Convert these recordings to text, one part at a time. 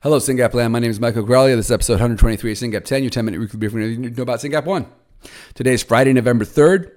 Hello, SYNGAP Land. My name is Michael Graglia. This is episode 123 of SYNGAP 10, your 10 minute weekly briefing you know about SYNGAP 1. Today is Friday, November 3rd,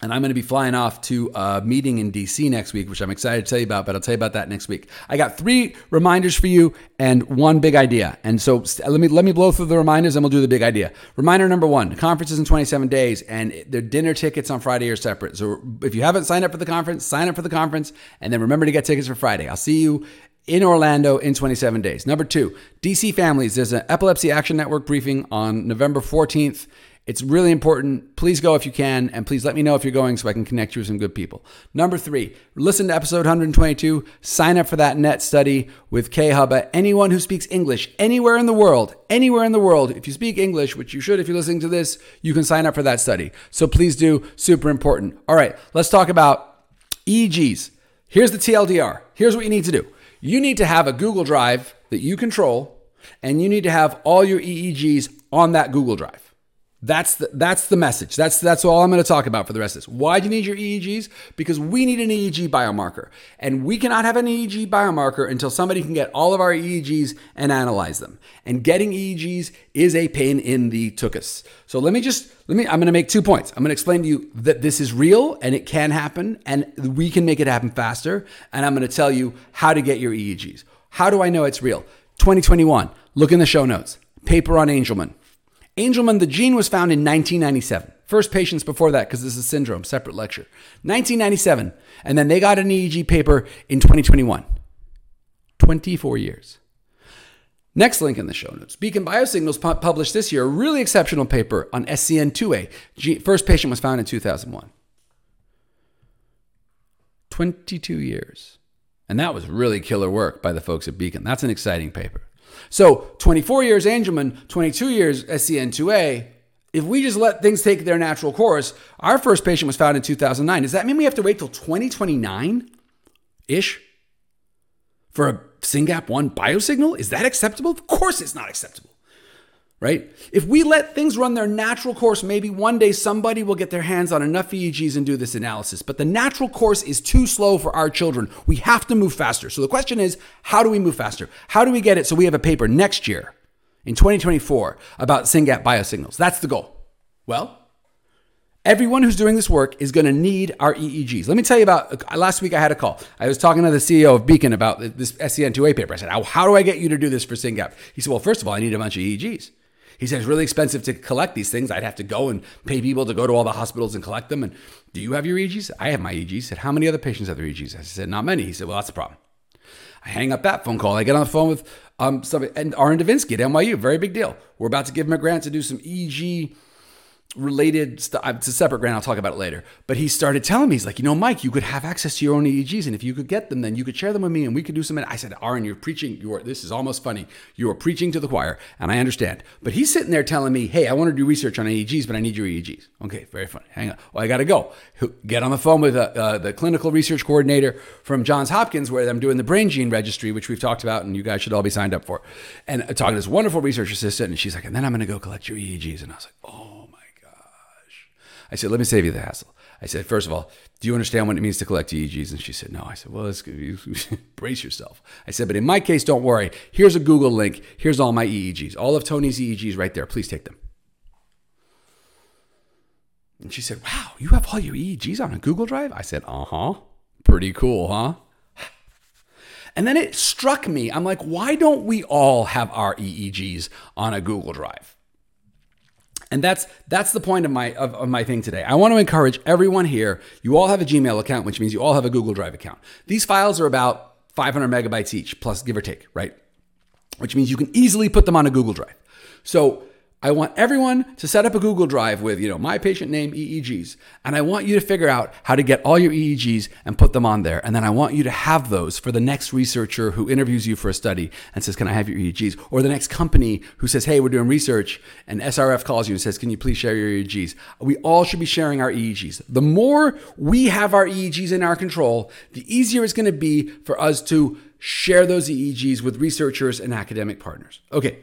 and I'm going to be flying off to a meeting in DC next week, which I'm excited to tell you about, but I'll tell you about that next week. I got three reminders for you and one big idea. And so let me let me blow through the reminders and we'll do the big idea. Reminder number one, the conference is in 27 days and the dinner tickets on Friday are separate. So if you haven't signed up for the conference, sign up for the conference and then remember to get tickets for Friday. I'll see you in Orlando in 27 days. Number two, DC families. There's an Epilepsy Action Network briefing on November 14th. It's really important. Please go if you can, and please let me know if you're going so I can connect you with some good people. Number three, listen to episode 122. Sign up for that net study with K Huba. Anyone who speaks English anywhere in the world, anywhere in the world, if you speak English, which you should if you're listening to this, you can sign up for that study. So please do. Super important. All right, let's talk about EEGs. Here's the TLDR. Here's what you need to do you need to have a Google Drive that you control, and you need to have all your EEGs on that Google Drive. That's the, that's the message. That's that's all I'm going to talk about for the rest of this. Why do you need your EEGs? Because we need an EEG biomarker, and we cannot have an EEG biomarker until somebody can get all of our EEGs and analyze them. And getting EEGs is a pain in the tuchus. So let me just let me. I'm going to make two points. I'm going to explain to you that this is real and it can happen, and we can make it happen faster. And I'm going to tell you how to get your EEGs. How do I know it's real? 2021. Look in the show notes. Paper on Angelman. Angelman, the gene was found in 1997. First patients before that, because this is a syndrome, separate lecture. 1997. And then they got an EEG paper in 2021. 24 years. Next link in the show notes. Beacon Biosignals pu- published this year a really exceptional paper on SCN2A. G- first patient was found in 2001. 22 years. And that was really killer work by the folks at Beacon. That's an exciting paper. So 24 years Angelman, 22 years SCN2A. If we just let things take their natural course, our first patient was found in 2009. Does that mean we have to wait till 2029 ish for a SYNGAP1 biosignal? Is that acceptable? Of course it's not acceptable right? If we let things run their natural course, maybe one day somebody will get their hands on enough EEGs and do this analysis. But the natural course is too slow for our children. We have to move faster. So the question is, how do we move faster? How do we get it so we have a paper next year in 2024 about SYNGAP biosignals? That's the goal. Well, Everyone who's doing this work is going to need our EEGs. Let me tell you about uh, last week. I had a call. I was talking to the CEO of Beacon about this SCN2A paper. I said, "How do I get you to do this for SYNGAP?" He said, "Well, first of all, I need a bunch of EEGs." He said it's really expensive to collect these things. I'd have to go and pay people to go to all the hospitals and collect them. And do you have your EEGs? I have my EEGs. He said, how many other patients have their EEGs? I said, not many. He said, well, that's the problem. I hang up that phone call. I get on the phone with um, somebody, and Orrin Devinsky at NYU, very big deal. We're about to give him a grant to do some EEG related stuff. It's a separate grant. I'll talk about it later. But he started telling me, he's like, you know, Mike, you could have access to your own EEGs, and if you could get them, then you could share them with me, and we could do some. I said, Orrin, you're preaching. You are. This is almost funny. You are preaching to the choir, and I understand. But he's sitting there telling me, hey, I want to do research on EEGs, but I need your EEGs. Okay, very funny. Hang on. Well, I got to go. Get on the phone with uh, uh, the clinical research coordinator from Johns Hopkins, where I'm doing the brain gene registry, which we've talked about, and you guys should all be signed up for. And talking to this wonderful research assistant, and she's like, and then I'm going to go collect your EEGs, and I was like, oh. I said, let me save you the hassle. I said, first of all, do you understand what it means to collect EEGs? And she said, no. I said, well, let's brace yourself. I said, but in my case, don't worry. Here's a Google link. Here's all my EEGs. All of Tony's EEGs right there. Please take them. And she said, wow, you have all your EEGs on a Google Drive? I said, uh huh. Pretty cool, huh? And then it struck me. I'm like, why don't we all have our EEGs on a Google Drive? And that's that's the point of my of, of, my thing today. I want to encourage everyone here. You all have a Gmail account, which means you all have a Google Drive account. These files are about 500 megabytes each, plus give or take, right? Which means you can easily put them on a Google Drive. So I want everyone to set up a Google Drive with, you know, my patient name EEGs. And I want you to figure out how to get all your EEGs and put them on there. And then I want you to have those for the next researcher who interviews you for a study and says, Can I have your EEGs? Or the next company who says, Hey, we're doing research. And SRF calls you and says, Can you please share your EEGs? We all should be sharing our EEGs. The more we have our EEGs in our control, the easier it's going to be for us to share those EEGs with researchers and academic partners. Okay,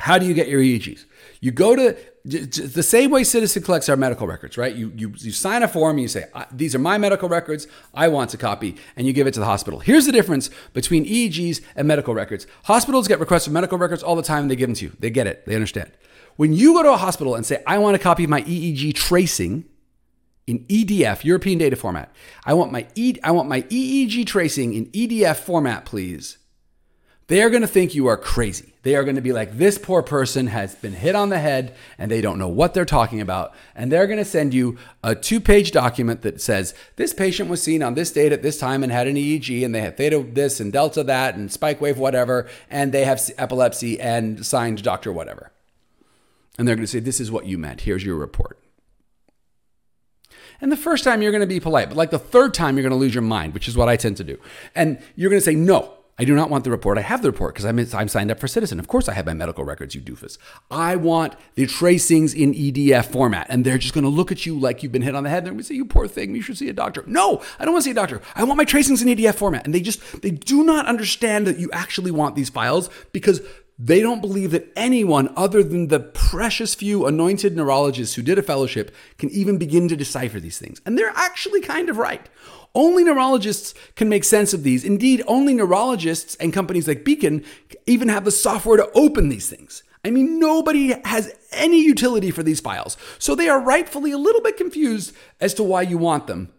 How do you get your EEGs? You go to the same way Ciitizen collects our medical records, right? You, you, you sign a form and you say, These are my medical records. I want a copy. And you give it to the hospital. Here's the difference between EEGs and medical records. Hospitals get requests for medical records all the time and they give them to you. They get it, they understand. When you go to a hospital and say, I want a copy of my EEG tracing in EDF, European data format, I want my, e- I want my EEG tracing in EDF format, please they are going to think you are crazy. They are going to be like, this poor person has been hit on the head and they don't know what they're talking about. And they're going to send you a two page document that says, this patient was seen on this date at this time and had an EEG and they had theta this and delta that and spike wave whatever. And they have epilepsy and signed doctor whatever. And they're going to say, this is what you meant. Here's your report. And the first time you're going to be polite, but like the third time you're going to lose your mind, which is what I tend to do. And you're going to say, no, I do not want the report. I have the report because I'm, I'm signed up for Ciitizen. Of course, I have my medical records, you doofus. I want the tracings in EDF format. And they're just going to look at you like you've been hit on the head. They're going to say, you poor thing, you should see a doctor. No, I don't want to see a doctor. I want my tracings in EDF format. And they just, they do not understand that you actually want these files because they don't believe that anyone other than the precious few anointed neurologists who did a fellowship can even begin to decipher these things. And they're actually kind of right. Only neurologists can make sense of these. Indeed, only neurologists and companies like Beacon even have the software to open these things. I mean, nobody has any utility for these files. So they are rightfully a little bit confused as to why you want them.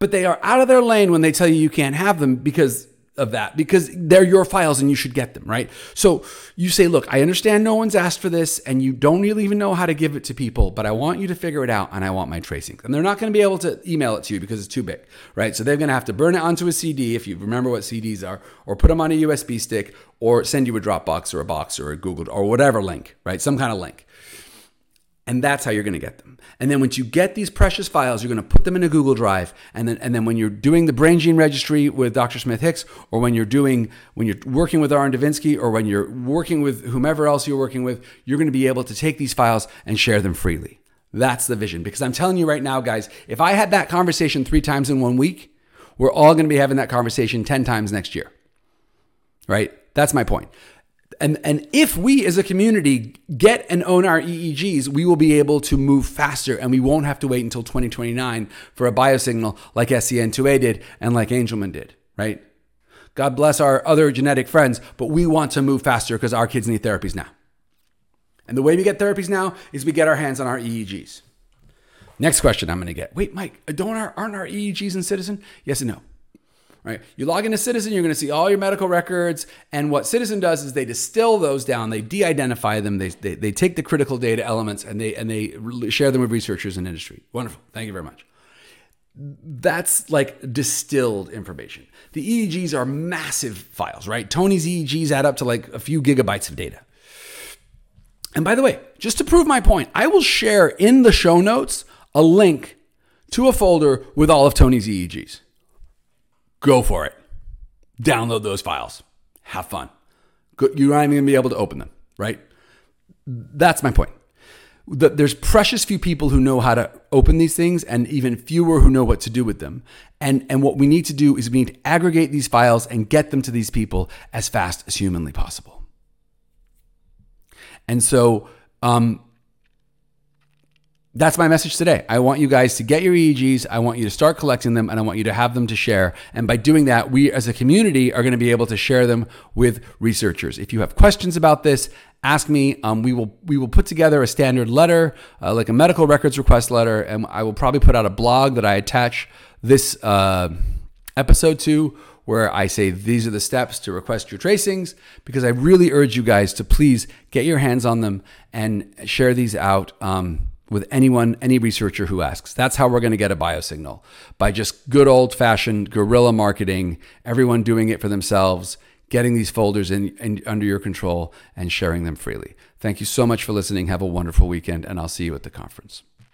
But they are out of their lane when they tell you you can't have them because of that because they're your files and you should get them, right? So you say, look, I understand no one's asked for this and you don't really even know how to give it to people, but I want you to figure it out and I want my tracing. And they're not going to be able to email it to you because it's too big, right? So they're going to have to burn it onto a CD if you remember what CDs are, or put them on a USB stick, or send you a Dropbox or a box or a Google or whatever link, right? Some kind of link. And that's how you're going to get them. And then once you get these precious files, you're going to put them in a Google Drive. And then, and then when you're doing the brain gene registry with Dr. Smith Hicks, or when you're doing, when you're working with Orrin Devinsky, or when you're working with whomever else you're working with, you're going to be able to take these files and share them freely. That's the vision. Because I'm telling you right now, guys, if I had that conversation three times in one week, we're all going to be having that conversation 10 times next year. Right? That's my point and and if we as a community get and own our EEGs, we will be able to move faster and we won't have to wait until 2029 for a biosignal like SCN2A did and like Angelman did, right? God bless our other genetic friends, but we want to move faster because our kids need therapies now. And the way we get therapies now is we get our hands on our EEGs. Next question I'm going to get. Wait, Mike, don't our, aren't our EEGs in Ciitizen? Yes and no right? You log into Ciitizen, you're going to see all your medical records. And what Ciitizen does is they distill those down, they de-identify them, they, they, they take the critical data elements and they, and they share them with researchers and industry. Wonderful. Thank you very much. That's like distilled information. The EEGs are massive files, right? Tony's EEGs add up to like a few gigabytes of data. And by the way, just to prove my point, I will share in the show notes a link to a folder with all of Tony's EEGs go for it. Download those files. Have fun. You're not even going to be able to open them, right? That's my point. There's precious few people who know how to open these things and even fewer who know what to do with them. And, and what we need to do is we need to aggregate these files and get them to these people as fast as humanly possible. And so, um, that's my message today. I want you guys to get your EEGs. I want you to start collecting them and I want you to have them to share. And by doing that, we as a community are going to be able to share them with researchers. If you have questions about this, ask me. Um, we will we will put together a standard letter, uh, like a medical records request letter, and I will probably put out a blog that I attach this uh, episode to where I say these are the steps to request your tracings because I really urge you guys to please get your hands on them and share these out. Um, with anyone, any researcher who asks. That's how we're going to get a biosignal by just good old fashioned guerrilla marketing, everyone doing it for themselves, getting these folders in, in, under your control and sharing them freely. Thank you so much for listening. Have a wonderful weekend, and I'll see you at the conference.